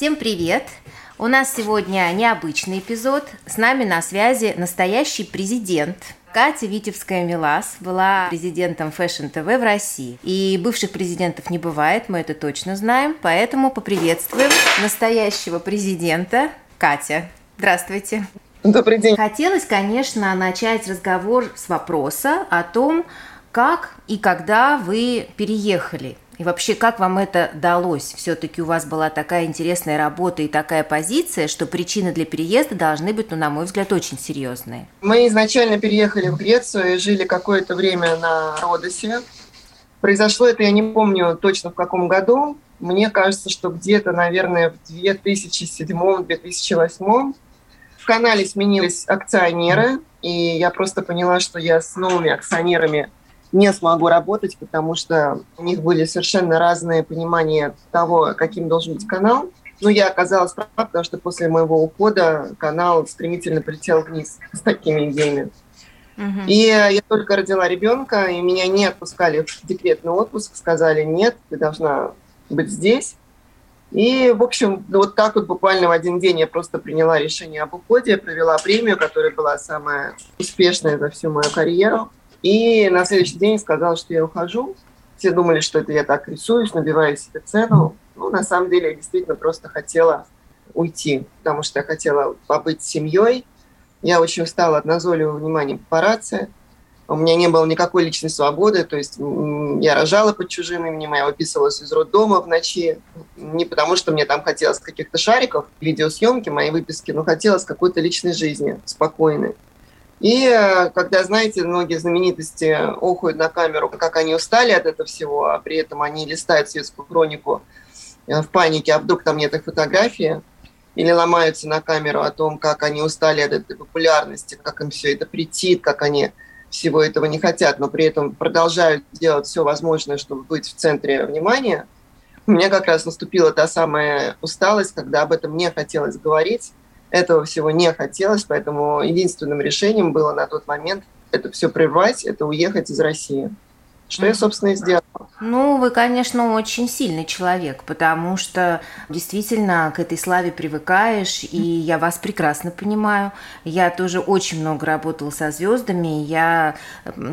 Всем привет! У нас сегодня необычный эпизод. С нами на связи настоящий президент Катя Витебская-Милас была президентом Fashion TV в России. И бывших президентов не бывает, мы это точно знаем. Поэтому поприветствуем настоящего президента Катя. Здравствуйте. Добрый день. Хотелось, конечно, начать разговор с вопроса о том, как и когда вы переехали и вообще, как вам это далось? Все-таки у вас была такая интересная работа и такая позиция, что причины для переезда должны быть, ну, на мой взгляд, очень серьезные. Мы изначально переехали в Грецию и жили какое-то время на Родосе. Произошло это, я не помню точно в каком году. Мне кажется, что где-то, наверное, в 2007-2008 в канале сменились акционеры, и я просто поняла, что я с новыми акционерами не смогу работать, потому что у них были совершенно разные понимания того, каким должен быть канал. Но я оказалась права, потому что после моего ухода канал стремительно полетел вниз с такими идеями. И я только родила ребенка, и меня не отпускали в декретный отпуск, сказали, нет, ты должна быть здесь. И, в общем, вот так вот буквально в один день я просто приняла решение об уходе, провела премию, которая была самая успешная за всю мою карьеру. И на следующий день сказал, что я ухожу. Все думали, что это я так рисуюсь, набиваю себе цену. Ну, на самом деле, я действительно просто хотела уйти, потому что я хотела побыть с семьей. Я очень устала от назойливого внимания папарацци. У меня не было никакой личной свободы, то есть я рожала под чужим именем, я выписывалась из роддома в ночи, не потому что мне там хотелось каких-то шариков, видеосъемки, моей выписки, но хотелось какой-то личной жизни, спокойной. И э, когда, знаете, многие знаменитости охуют на камеру, как они устали от этого всего, а при этом они листают светскую хронику э, в панике, а вдруг там нет их фотографии, или ломаются на камеру о том, как они устали от этой популярности, как им все это претит, как они всего этого не хотят, но при этом продолжают делать все возможное, чтобы быть в центре внимания. У меня как раз наступила та самая усталость, когда об этом не хотелось говорить, этого всего не хотелось, поэтому единственным решением было на тот момент это все прервать, это уехать из России. Что я, собственно, и сделала. Ну, вы, конечно, очень сильный человек, потому что действительно к этой славе привыкаешь, и я вас прекрасно понимаю. Я тоже очень много работала со звездами. Я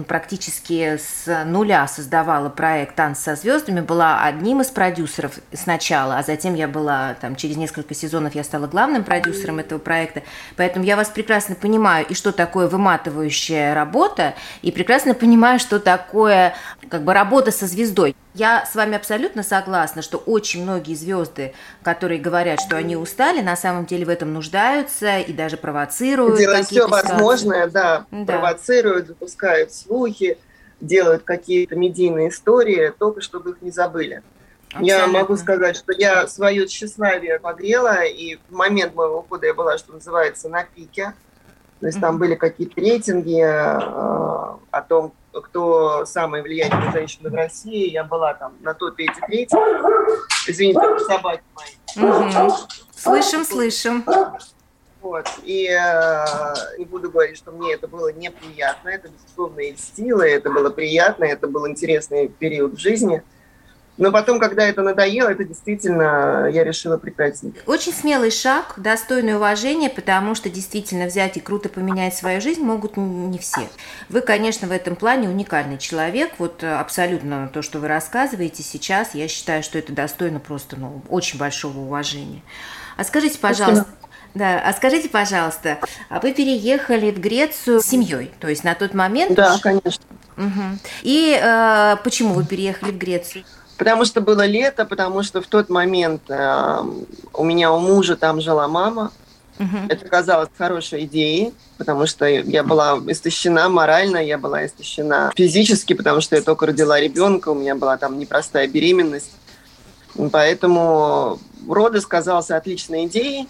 практически с нуля создавала проект «Танц со звездами», была одним из продюсеров сначала, а затем я была, там, через несколько сезонов я стала главным продюсером этого проекта. Поэтому я вас прекрасно понимаю, и что такое выматывающая работа, и прекрасно понимаю, что такое как бы работа со звездой. Я с вами абсолютно согласна, что очень многие звезды, которые говорят, что они устали, на самом деле в этом нуждаются и даже провоцируют. Делают все возможное, да, да, провоцируют, запускают слухи, делают какие-то медийные истории, только чтобы их не забыли. Абсолютно. Я могу сказать, что я свое тщеславие погрела, и в момент моего ухода я была, что называется, на пике. То есть mm-hmm. там были какие-то рейтинги э, о том, кто самая влиятельная женщина в России. Я была там на топе этих рейтингов. Извините, собаки мои. Угу. Слышим, слышим. Вот. И э, не буду говорить, что мне это было неприятно. Это, безусловно, и льстило, это было приятно, это был интересный период в жизни. Но потом, когда это надоело, это действительно я решила прекратить. Очень смелый шаг, достойное уважения, потому что действительно взять и круто поменять свою жизнь могут не все. Вы, конечно, в этом плане уникальный человек. Вот э, абсолютно то, что вы рассказываете сейчас, я считаю, что это достойно просто ну, очень большого уважения. А скажите, пожалуйста, Да, а скажите, пожалуйста, а вы переехали в Грецию с семьей, то есть на тот момент? Да, конечно. Угу. И э, почему вы переехали в Грецию? Потому что было лето, потому что в тот момент э, у меня у мужа там жила мама. Угу. Это казалось хорошей идеей, потому что я была истощена морально, я была истощена физически, потому что я только родила ребенка, у меня была там непростая беременность. Поэтому роды сказался отличной идеей.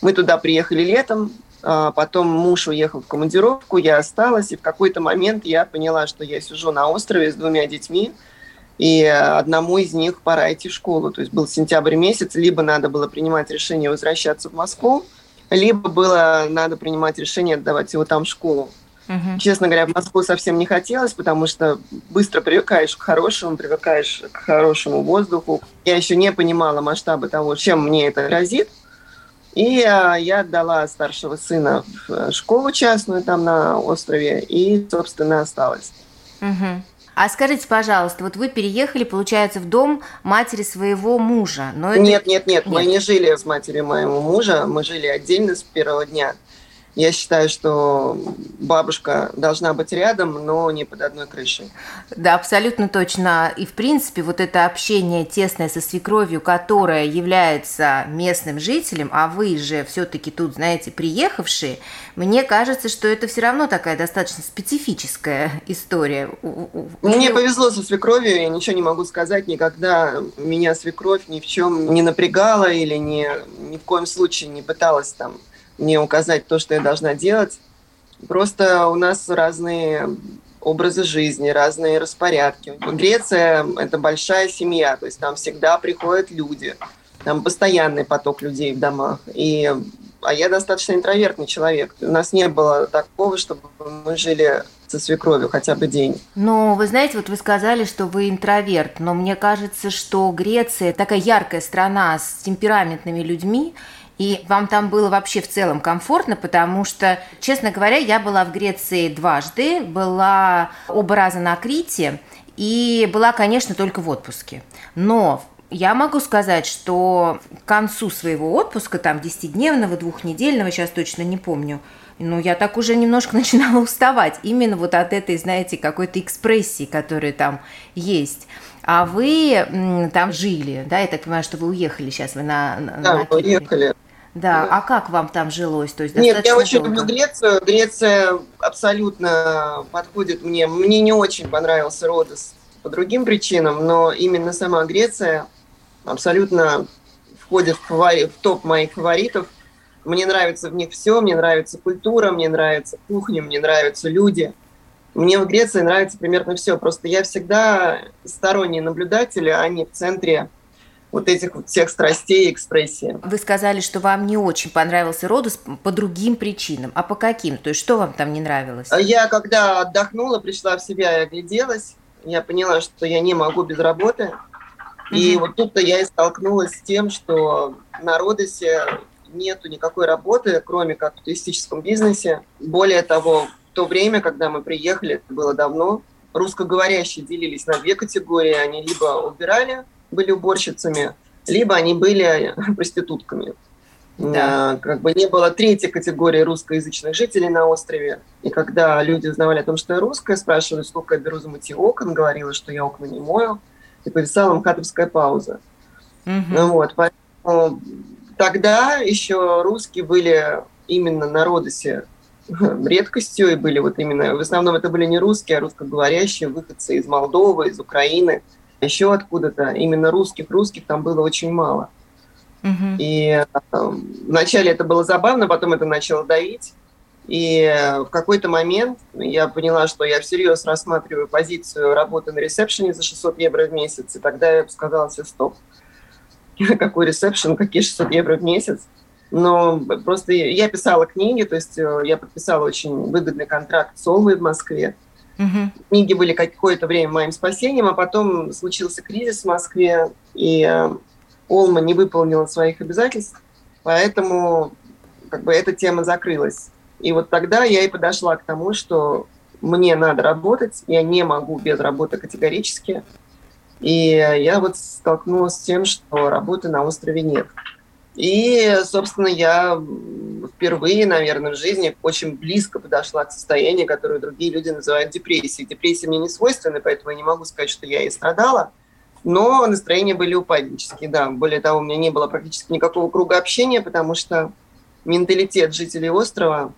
Мы туда приехали летом, а потом муж уехал в командировку, я осталась, и в какой-то момент я поняла, что я сижу на острове с двумя детьми, и одному из них пора идти в школу. То есть был сентябрь месяц, либо надо было принимать решение возвращаться в Москву, либо было надо принимать решение отдавать его там в школу. Угу. Честно говоря, в Москву совсем не хотелось, потому что быстро привыкаешь к хорошему, привыкаешь к хорошему воздуху. Я еще не понимала масштаба того, чем мне это грозит. И а, я отдала старшего сына в э, школу частную там на острове и, собственно, осталась. Угу. А скажите, пожалуйста, вот вы переехали, получается, в дом матери своего мужа. Но это... Нет, нет, нет, нет, мы не жили с матерью моего мужа, мы жили отдельно с первого дня. Я считаю, что бабушка должна быть рядом, но не под одной крышей. Да, абсолютно точно. И, в принципе, вот это общение тесное со свекровью, которая является местным жителем, а вы же все-таки тут, знаете, приехавшие, мне кажется, что это все равно такая достаточно специфическая история. Мне повезло со свекровью, я ничего не могу сказать. Никогда меня свекровь ни в чем не напрягала или ни, ни в коем случае не пыталась там мне указать то, что я должна делать. Просто у нас разные образы жизни, разные распорядки. Греция – это большая семья, то есть там всегда приходят люди, там постоянный поток людей в домах. И, а я достаточно интровертный человек. У нас не было такого, чтобы мы жили со свекровью хотя бы день. Но вы знаете, вот вы сказали, что вы интроверт, но мне кажется, что Греция такая яркая страна с темпераментными людьми, и вам там было вообще в целом комфортно, потому что, честно говоря, я была в Греции дважды, была оба раза на Крите, и была, конечно, только в отпуске. Но я могу сказать, что к концу своего отпуска, там, 10-дневного, двухнедельного, сейчас точно не помню, ну, я так уже немножко начинала уставать именно вот от этой, знаете, какой-то экспрессии, которая там есть. А вы там жили, да, я так понимаю, что вы уехали сейчас, вы на... Да, на уехали. Да, а как вам там жилось? То есть Нет, я очень долго? люблю Грецию. Греция абсолютно подходит мне. Мне не очень понравился Родос по другим причинам, но именно сама Греция абсолютно входит в, фавори, в топ моих фаворитов. Мне нравится в них все, мне нравится культура, мне нравится кухня, мне нравятся люди. Мне в Греции нравится примерно все. Просто я всегда сторонний наблюдатель, а не в центре вот этих вот всех страстей и экспрессии. Вы сказали, что вам не очень понравился Родос по другим причинам. А по каким? То есть что вам там не нравилось? Я когда отдохнула, пришла в себя и огляделась, я поняла, что я не могу без работы. И mm вот тут-то я и столкнулась с тем, что на Родосе нету никакой работы, кроме как в туристическом бизнесе. Более того, в то время, когда мы приехали, это было давно, русскоговорящие делились на две категории. Они либо убирали были уборщицами, либо они были проститутками. Да. Как бы не было третьей категории русскоязычных жителей на острове. И когда люди узнавали о том, что я русская, спрашивали, сколько я беру за мытье окон, говорила, что я окна не мою, и повисала МХАТовская пауза. Угу. Ну, вот, поэтому тогда еще русские были именно на Родосе редкостью, и были вот именно, в основном это были не русские, а русскоговорящие, выходцы из Молдовы, из Украины – еще откуда-то. Именно русских-русских там было очень мало. Угу. И э, вначале это было забавно, потом это начало давить. И в какой-то момент я поняла, что я всерьез рассматриваю позицию работы на ресепшене за 600 евро в месяц. И тогда я сказала себе, стоп, какой ресепшн, какие 600 евро в месяц? Но просто я писала книги, то есть э, я подписала очень выгодный контракт с Олвой в Москве. Угу. Книги были какое-то время моим спасением, а потом случился кризис в Москве, и э, Олма не выполнила своих обязательств, поэтому как бы эта тема закрылась. И вот тогда я и подошла к тому, что мне надо работать, я не могу без работы категорически. И я вот столкнулась с тем, что работы на острове нет. И, собственно, я впервые, наверное, в жизни очень близко подошла к состоянию, которое другие люди называют депрессией. Депрессия мне не свойственна, поэтому я не могу сказать, что я и страдала. Но настроения были упаднические, да. Более того, у меня не было практически никакого круга общения, потому что менталитет жителей острова,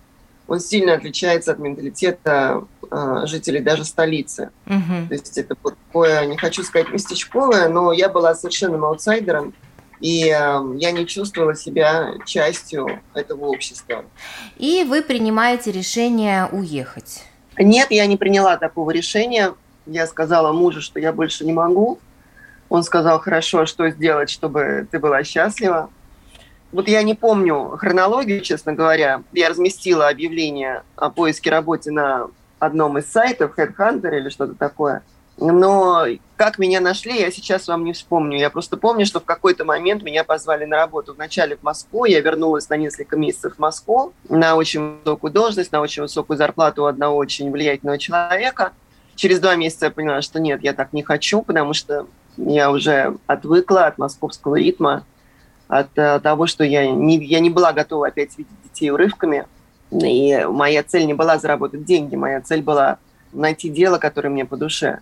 он сильно отличается от менталитета э, жителей даже столицы. Угу. То есть это такое, не хочу сказать местечковое, но я была совершенным аутсайдером, и э, я не чувствовала себя частью этого общества. И вы принимаете решение уехать? Нет, я не приняла такого решения. Я сказала мужу, что я больше не могу. Он сказал, хорошо, а что сделать, чтобы ты была счастлива? вот я не помню хронологию, честно говоря. Я разместила объявление о поиске работы на одном из сайтов, Headhunter или что-то такое. Но как меня нашли, я сейчас вам не вспомню. Я просто помню, что в какой-то момент меня позвали на работу вначале в Москву. Я вернулась на несколько месяцев в Москву на очень высокую должность, на очень высокую зарплату одного очень влиятельного человека. Через два месяца я поняла, что нет, я так не хочу, потому что я уже отвыкла от московского ритма, от uh, того, что я не, я не была готова опять видеть детей урывками. И моя цель не была заработать деньги, моя цель была найти дело, которое мне по душе.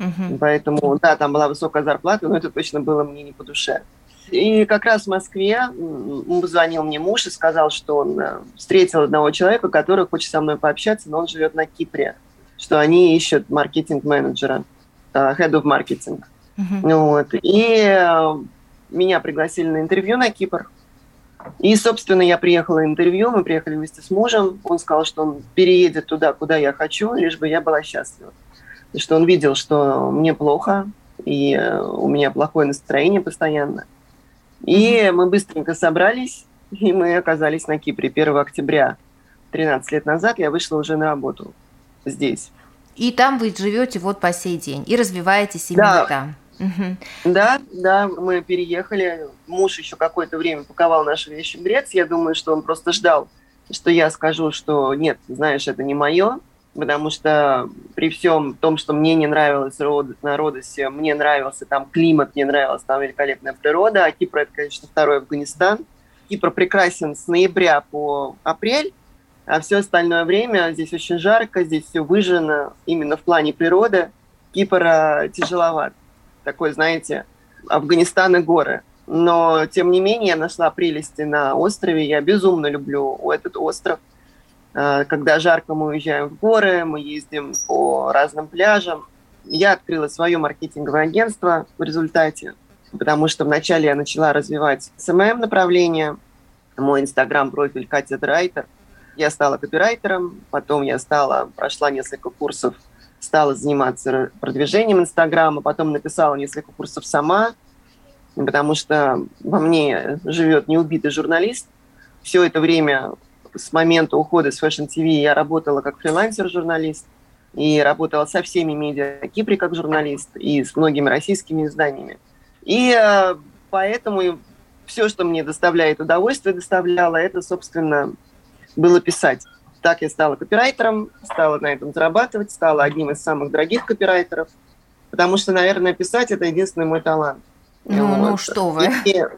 Uh-huh. Поэтому, да, там была высокая зарплата, но это точно было мне не по душе. И как раз в Москве позвонил мне муж и сказал, что он э, встретил одного человека, который хочет со мной пообщаться, но он живет на Кипре, что они ищут маркетинг-менеджера, uh, head of marketing. Uh-huh. Вот. И э, меня пригласили на интервью на Кипр. И, собственно, я приехала на интервью, мы приехали вместе с мужем. Он сказал, что он переедет туда, куда я хочу, лишь бы я была счастлива. Что он видел, что мне плохо, и э, у меня плохое настроение постоянно. И мы быстренько собрались, и мы оказались на Кипре 1 октября. 13 лет назад я вышла уже на работу здесь. И там вы живете вот по сей день и развиваетесь именно да. там. Да, да, мы переехали. Муж еще какое-то время паковал наши вещи в Греции. Я думаю, что он просто ждал, что я скажу, что нет, знаешь, это не мое, потому что при всем том, что мне не нравилось на Родосе, мне нравился там климат, мне нравилась там великолепная природа, а Кипр – это, конечно, второй Афганистан. Кипр прекрасен с ноября по апрель, а все остальное время здесь очень жарко, здесь все выжжено именно в плане природы. Кипр тяжеловат такой, знаете, Афганистан и горы. Но, тем не менее, я нашла прелести на острове. Я безумно люблю этот остров. А, когда жарко, мы уезжаем в горы, мы ездим по разным пляжам. Я открыла свое маркетинговое агентство в результате, потому что вначале я начала развивать SMM направление, мой инстаграм-профиль Катя Драйтер. Я стала копирайтером, потом я стала, прошла несколько курсов стала заниматься продвижением Инстаграма, потом написала несколько курсов сама, потому что во мне живет неубитый журналист. Все это время с момента ухода с Fashion TV я работала как фрилансер-журналист и работала со всеми медиа Кипре как журналист и с многими российскими изданиями. И э, поэтому все, что мне доставляет удовольствие, доставляло, это, собственно, было писать. Так я стала копирайтером, стала на этом зарабатывать, стала одним из самых дорогих копирайтеров, потому что, наверное, писать – это единственный мой талант. Ну, вот. ну что вы. И, нет,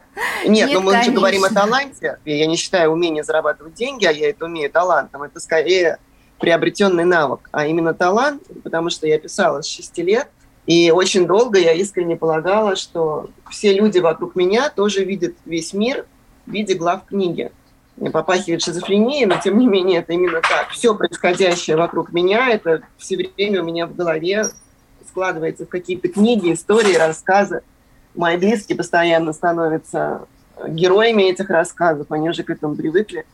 нет, но мы конечно. же говорим о таланте. Я не считаю умение зарабатывать деньги, а я это умею талантом. Это скорее приобретенный навык, а именно талант, потому что я писала с 6 лет, и очень долго я искренне полагала, что все люди вокруг меня тоже видят весь мир в виде глав книги попахивает шизофренией, но тем не менее это именно так. Все происходящее вокруг меня, это все время у меня в голове складывается в какие-то книги, истории, рассказы. Мои близкие постоянно становятся героями этих рассказов, они уже к этому привыкли.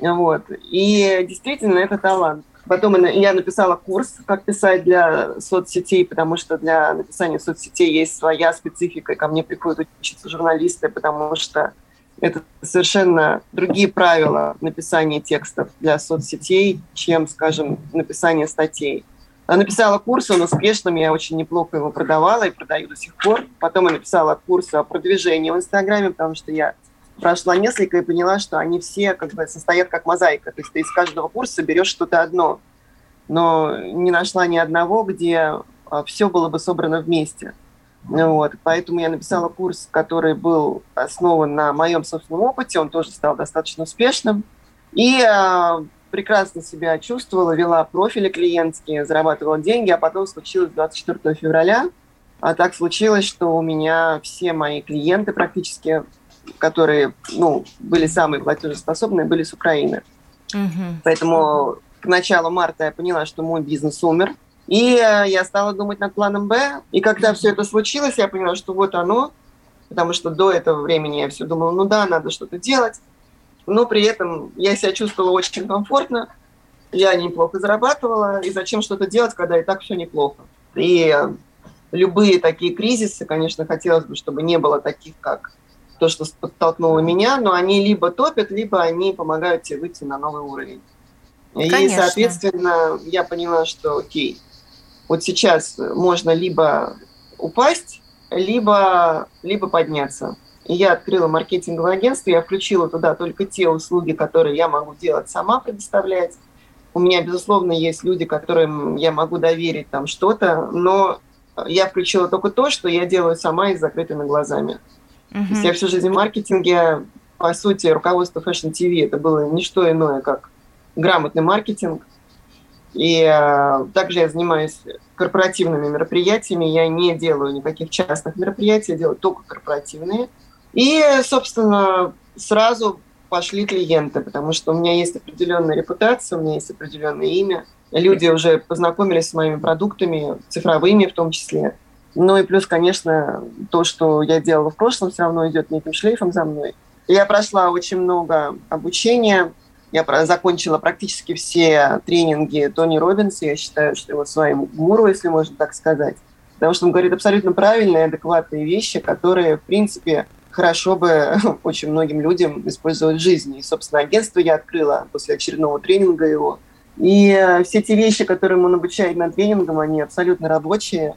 Вот. И действительно, это талант. Потом я написала курс, как писать для соцсетей, потому что для написания соцсетей есть своя специфика, ко мне приходят учиться журналисты, потому что это совершенно другие правила написания текстов для соцсетей, чем, скажем, написание статей. Я написала курс, он успешным, я очень неплохо его продавала и продаю до сих пор. Потом я написала курс о продвижении в Инстаграме, потому что я прошла несколько и поняла, что они все как бы состоят как мозаика. То есть ты из каждого курса берешь что-то одно, но не нашла ни одного, где а, все было бы собрано вместе. Вот, поэтому я написала курс, который был основан на моем собственном опыте, он тоже стал достаточно успешным. И э, прекрасно себя чувствовала, вела профили клиентские, зарабатывала деньги, а потом случилось 24 февраля. А так случилось, что у меня все мои клиенты практически, которые ну, были самые платежеспособные, были с Украины. Угу. Поэтому к началу марта я поняла, что мой бизнес умер – и я стала думать над планом «Б». И когда все это случилось, я поняла, что вот оно, потому что до этого времени я все думала, ну да, надо что-то делать. Но при этом я себя чувствовала очень комфортно, я неплохо зарабатывала, и зачем что-то делать, когда и так все неплохо. И любые такие кризисы, конечно, хотелось бы, чтобы не было таких, как то, что подтолкнуло меня, но они либо топят, либо они помогают тебе выйти на новый уровень. Конечно. И, соответственно, я поняла, что окей, вот сейчас можно либо упасть, либо, либо подняться. И я открыла маркетинговое агентство, я включила туда только те услуги, которые я могу делать сама, предоставлять. У меня, безусловно, есть люди, которым я могу доверить там что-то, но я включила только то, что я делаю сама и с закрытыми глазами. Uh-huh. То есть я всю жизнь в маркетинге, по сути, руководство Fashion TV это было не что иное, как грамотный маркетинг. И э, также я занимаюсь корпоративными мероприятиями. Я не делаю никаких частных мероприятий, я делаю только корпоративные. И, собственно, сразу пошли клиенты, потому что у меня есть определенная репутация, у меня есть определенное имя. Люди уже познакомились с моими продуктами, цифровыми в том числе. Ну и плюс, конечно, то, что я делала в прошлом, все равно идет неким шлейфом за мной. Я прошла очень много обучения, я закончила практически все тренинги Тони Робинса. Я считаю, что его своим гуру, если можно так сказать. Потому что он говорит абсолютно правильные, адекватные вещи, которые, в принципе, хорошо бы очень многим людям использовать в жизни. И, собственно, агентство я открыла после очередного тренинга его. И все те вещи, которые он обучает на тренингам, они абсолютно рабочие,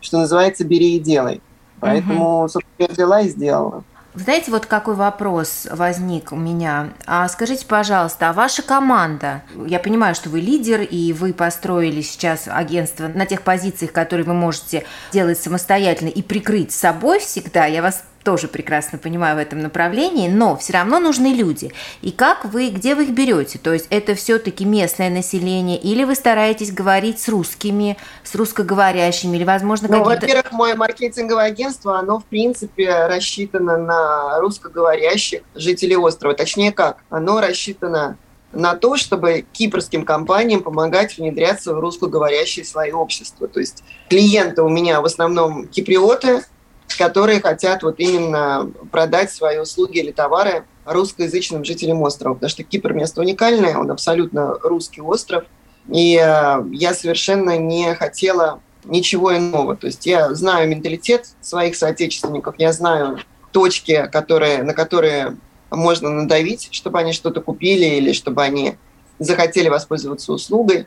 что называется «бери и делай». Поэтому, угу. собственно, я взяла и сделала. Знаете, вот какой вопрос возник у меня. А скажите, пожалуйста, а ваша команда, я понимаю, что вы лидер, и вы построили сейчас агентство на тех позициях, которые вы можете делать самостоятельно и прикрыть собой всегда. Я вас тоже прекрасно понимаю в этом направлении, но все равно нужны люди. И как вы, где вы их берете? То есть это все-таки местное население, или вы стараетесь говорить с русскими, с русскоговорящими, или, возможно, ну, какие-то... во-первых, мое маркетинговое агентство, оно, в принципе, рассчитано на русскоговорящих жителей острова. Точнее как, оно рассчитано на то, чтобы кипрским компаниям помогать внедряться в русскоговорящие слои общества. То есть клиенты у меня в основном киприоты – которые хотят вот именно продать свои услуги или товары русскоязычным жителям острова, потому что Кипр место уникальное, он абсолютно русский остров, и э, я совершенно не хотела ничего иного. То есть я знаю менталитет своих соотечественников, я знаю точки, которые, на которые можно надавить, чтобы они что-то купили или чтобы они захотели воспользоваться услугой.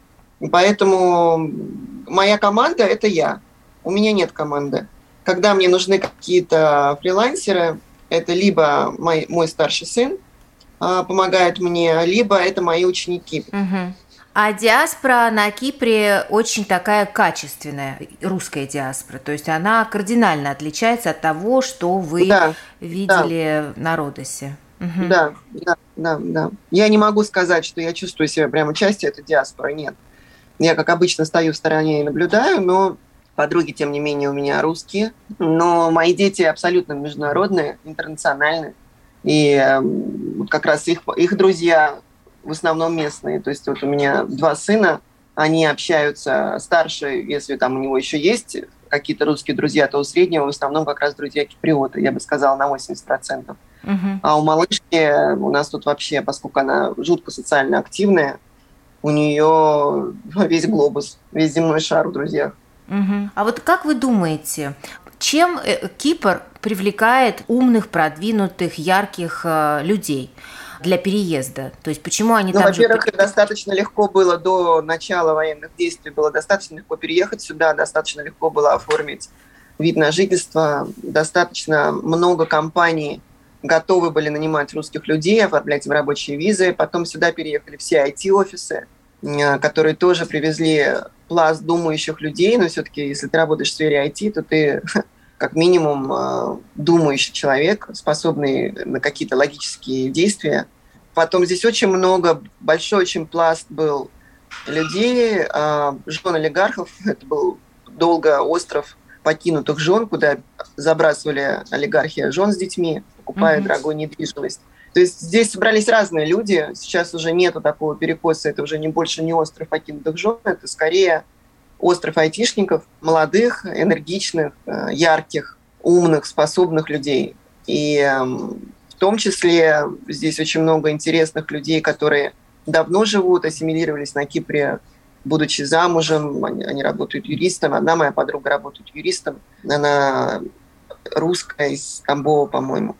Поэтому моя команда – это я. У меня нет команды когда мне нужны какие-то фрилансеры, это либо мой, мой старший сын а, помогает мне, либо это мои ученики. Угу. А диаспора на Кипре очень такая качественная, русская диаспора. То есть она кардинально отличается от того, что вы да, видели да. на Родосе. Угу. Да, да, да, да. Я не могу сказать, что я чувствую себя прямо частью этой диаспоры, нет. Я, как обычно, стою в стороне и наблюдаю, но Подруги, тем не менее, у меня русские, но мои дети абсолютно международные, интернациональные. И э, вот как раз их, их друзья в основном местные. То есть вот у меня два сына, они общаются, старший, если там у него еще есть какие-то русские друзья, то у среднего в основном как раз друзья киприоты, я бы сказала, на 80%. Uh-huh. А у малышки у нас тут вообще, поскольку она жутко социально активная, у нее весь глобус, весь земной шар в друзьях. Угу. А вот как вы думаете, чем э, Кипр привлекает умных, продвинутых, ярких э, людей? для переезда? То есть почему они ну, там во-первых, же... достаточно легко было до начала военных действий, было достаточно легко переехать сюда, достаточно легко было оформить вид на жительство, достаточно много компаний готовы были нанимать русских людей, оформлять им рабочие визы. Потом сюда переехали все IT-офисы, которые тоже привезли пласт думающих людей, но все-таки, если ты работаешь в сфере IT, то ты как минимум э, думающий человек, способный на какие-то логические действия. Потом здесь очень много, большой очень пласт был людей, э, жен олигархов. Это был долго остров покинутых жен, куда забрасывали олигархи жен с детьми, покупая mm-hmm. дорогую недвижимость. То есть здесь собрались разные люди. Сейчас уже нету такого перекоса. Это уже не больше не остров покинутых жен. Это скорее остров айтишников, молодых, энергичных, э, ярких, умных, способных людей. И эм, в том числе здесь очень много интересных людей, которые давно живут, ассимилировались на Кипре, будучи замужем, они, они работают юристом. Одна моя подруга работает юристом, она русская из Тамбова, по-моему.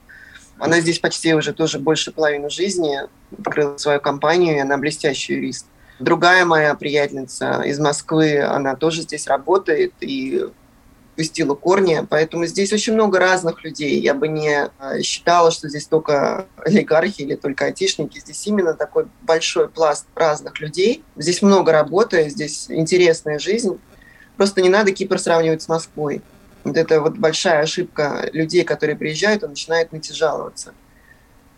Она здесь почти уже тоже больше половины жизни, открыла свою компанию, и она блестящий юрист. Другая моя приятельница из Москвы, она тоже здесь работает и пустила корни, поэтому здесь очень много разных людей. Я бы не а, считала, что здесь только олигархи или только айтишники. Здесь именно такой большой пласт разных людей. Здесь много работы, здесь интересная жизнь. Просто не надо Кипр сравнивать с Москвой. Вот это вот большая ошибка людей, которые приезжают и начинают ныть и жаловаться.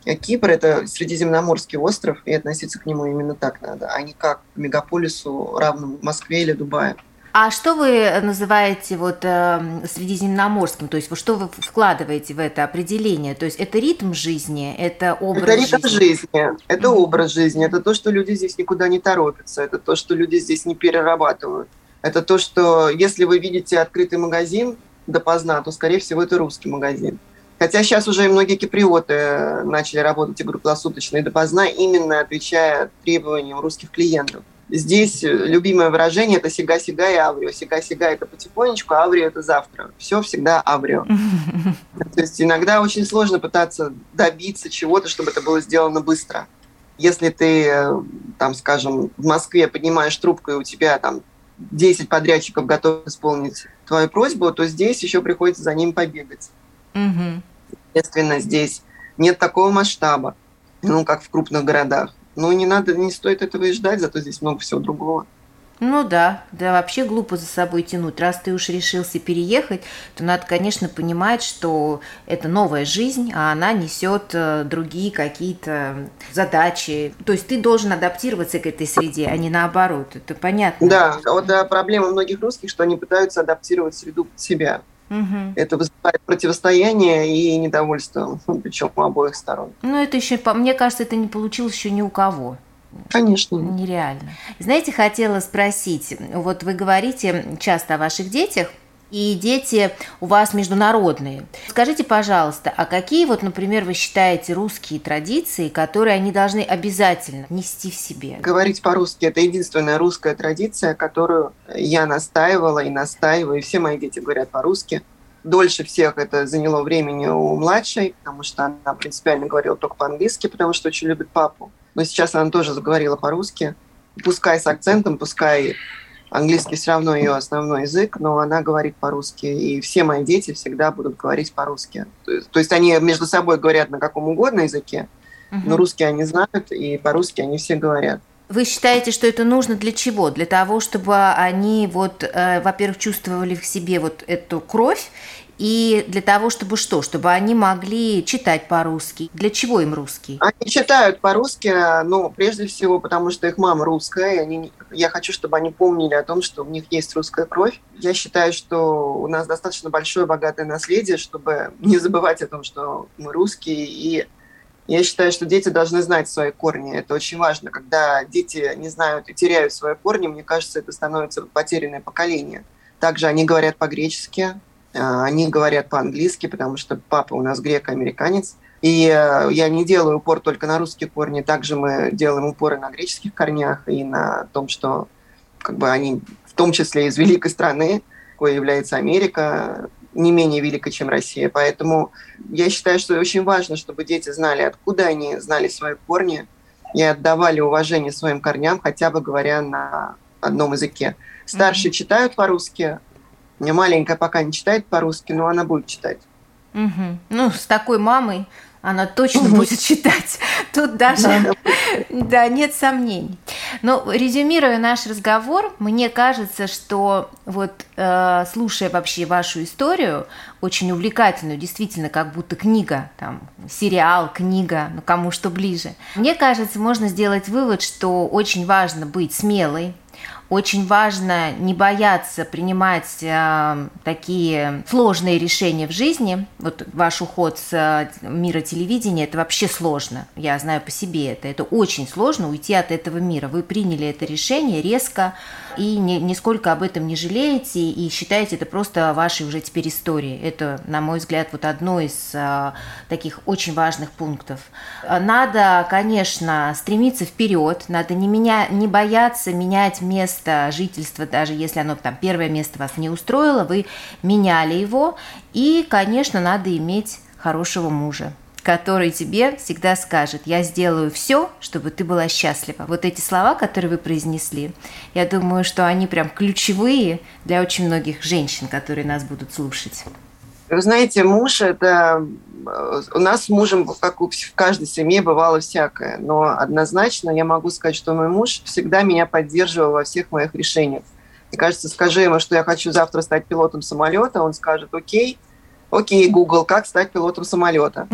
А Кипр – это Средиземноморский остров, и относиться к нему именно так надо, а не как к мегаполису, равному Москве или Дубаю. А что вы называете вот э, средиземноморским? То есть что вы вкладываете в это определение? То есть это ритм жизни, это образ это ритм жизни? жизни, это mm-hmm. образ жизни, это то, что люди здесь никуда не торопятся, это то, что люди здесь не перерабатывают. Это то, что если вы видите открытый магазин допоздна, то, скорее всего, это русский магазин. Хотя сейчас уже и многие киприоты начали работать и круглосуточно и допоздна, именно отвечая требованиям русских клиентов. Здесь любимое выражение – это «сига-сига» и «аврио». «Сига-сига» – это потихонечку, а «аврио» – это завтра. Все всегда «аврио». То есть иногда очень сложно пытаться добиться чего-то, чтобы это было сделано быстро. Если ты, там, скажем, в Москве поднимаешь трубку, и у тебя там 10 подрядчиков готовы исполнить твою просьбу, то здесь еще приходится за ним побегать. Угу. Естественно, здесь нет такого масштаба, ну, как в крупных городах. Но не надо, не стоит этого и ждать, зато здесь много всего другого. Ну да, да вообще глупо за собой тянуть. Раз ты уж решился переехать, то надо, конечно, понимать, что это новая жизнь, а она несет э, другие какие-то задачи. То есть ты должен адаптироваться к этой среде, а не наоборот. Это понятно. Да, вот да, проблема многих русских, что они пытаются адаптировать среду под себя. Угу. Это вызывает противостояние и недовольство, причем у обоих сторон. Ну, это еще, мне кажется, это не получилось еще ни у кого. Конечно. Нереально. Знаете, хотела спросить, вот вы говорите часто о ваших детях, и дети у вас международные. Скажите, пожалуйста, а какие вот, например, вы считаете русские традиции, которые они должны обязательно нести в себе? Говорить по-русски – это единственная русская традиция, которую я настаивала и настаиваю, и все мои дети говорят по-русски. Дольше всех это заняло времени у младшей, потому что она принципиально говорила только по-английски, потому что очень любит папу но сейчас она тоже заговорила по-русски, пускай с акцентом, пускай английский все равно ее основной язык, но она говорит по-русски, и все мои дети всегда будут говорить по-русски. То есть они между собой говорят на каком угодно языке, угу. но русский они знают, и по-русски они все говорят. Вы считаете, что это нужно для чего? Для того, чтобы они, вот, э, во-первых, чувствовали в себе вот эту кровь, и для того, чтобы что? Чтобы они могли читать по-русски. Для чего им русский? Они читают по-русски, ну, прежде всего, потому что их мама русская, и они, я хочу, чтобы они помнили о том, что у них есть русская кровь. Я считаю, что у нас достаточно большое богатое наследие, чтобы не забывать о том, что мы русские, и я считаю, что дети должны знать свои корни. Это очень важно. Когда дети не знают и теряют свои корни, мне кажется, это становится потерянное поколение. Также они говорят по-гречески, они говорят по-английски, потому что папа у нас грек-американец. И э, я не делаю упор только на русские корни, также мы делаем упоры на греческих корнях и на том, что как бы они в том числе из великой страны, какой является Америка, не менее великой, чем Россия. Поэтому я считаю, что очень важно, чтобы дети знали, откуда они знали свои корни и отдавали уважение своим корням, хотя бы говоря на одном языке. Старшие mm-hmm. читают по-русски, меня маленькая пока не читает по-русски, но она будет читать. Угу. Ну, с такой мамой она точно будет читать. Тут даже, да, нет сомнений. Но резюмируя наш разговор, мне кажется, что вот э, слушая вообще вашу историю, очень увлекательную, действительно, как будто книга, там, сериал, книга, ну кому что ближе. Мне кажется, можно сделать вывод, что очень важно быть смелой, очень важно не бояться принимать э, такие сложные решения в жизни. Вот ваш уход с э, мира телевидения – это вообще сложно. Я знаю по себе это. Это очень сложно уйти от этого мира. Вы приняли это решение резко и ни, нисколько об этом не жалеете и считаете это просто вашей уже теперь историей. Это, на мой взгляд, вот одно из э, таких очень важных пунктов. Надо, конечно, стремиться вперед, надо не, меня, не бояться менять место место жительства, даже если оно там первое место вас не устроило, вы меняли его. И, конечно, надо иметь хорошего мужа который тебе всегда скажет, я сделаю все, чтобы ты была счастлива. Вот эти слова, которые вы произнесли, я думаю, что они прям ключевые для очень многих женщин, которые нас будут слушать. Вы знаете, муж – это… Э, у нас с мужем, как в каждой семье, бывало всякое. Но однозначно я могу сказать, что мой муж всегда меня поддерживал во всех моих решениях. Мне кажется, скажи ему, что я хочу завтра стать пилотом самолета, он скажет «Окей, окей, Google, как стать пилотом самолета?»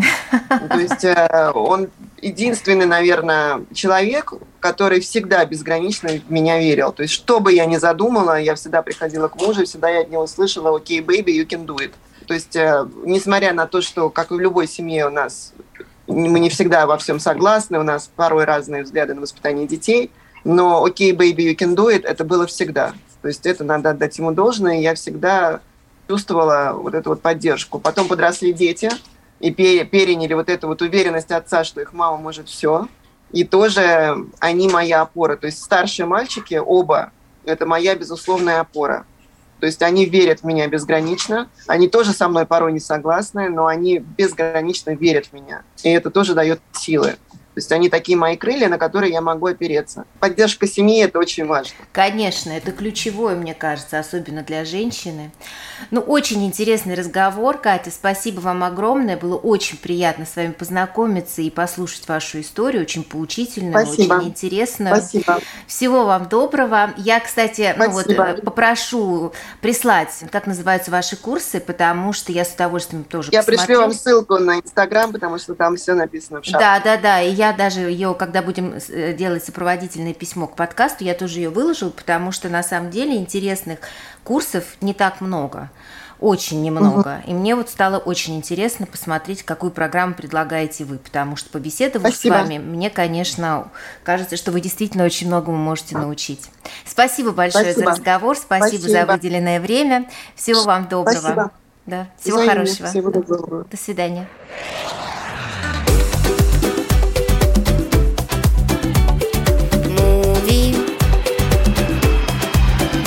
То есть э, он единственный, наверное, человек, который всегда безгранично в меня верил. То есть что бы я ни задумала, я всегда приходила к мужу, всегда я от него слышала «Окей, baby, you can do it». То есть, э, несмотря на то, что, как и в любой семье, у нас мы не всегда во всем согласны, у нас порой разные взгляды на воспитание детей, но «Окей, baby, you can do it» это было всегда. То есть это надо отдать ему должное, и я всегда чувствовала вот эту вот поддержку. Потом подросли дети, и переняли вот эту вот уверенность отца, что их мама может все. И тоже они моя опора. То есть старшие мальчики, оба, это моя безусловная опора. То есть они верят в меня безгранично. Они тоже со мной порой не согласны, но они безгранично верят в меня. И это тоже дает силы. То есть они такие мои крылья, на которые я могу опереться. Поддержка семьи – это очень важно. Конечно, это ключевое, мне кажется, особенно для женщины. Ну, очень интересный разговор, Катя. Спасибо вам огромное. Было очень приятно с вами познакомиться и послушать вашу историю. Очень поучительную, Спасибо. очень интересную. Спасибо. Всего вам доброго. Я, кстати, ну вот, э, попрошу прислать, как называются ваши курсы, потому что я с удовольствием тоже Я посмотрю. пришлю вам ссылку на Инстаграм, потому что там все написано в шапке. Да, да, да. И я я даже ее, когда будем э, делать сопроводительное письмо к подкасту, я тоже ее выложу, потому что на самом деле интересных курсов не так много. Очень немного. Угу. И мне вот стало очень интересно посмотреть, какую программу предлагаете вы, потому что побеседовав Спасибо. с вами, мне, конечно, кажется, что вы действительно очень многому можете научить. Спасибо большое Спасибо. за разговор, спасибо, спасибо за выделенное время. Всего вам доброго. Спасибо. Да, всего Взаимно. хорошего. Всего доброго. До свидания.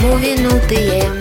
Minutiem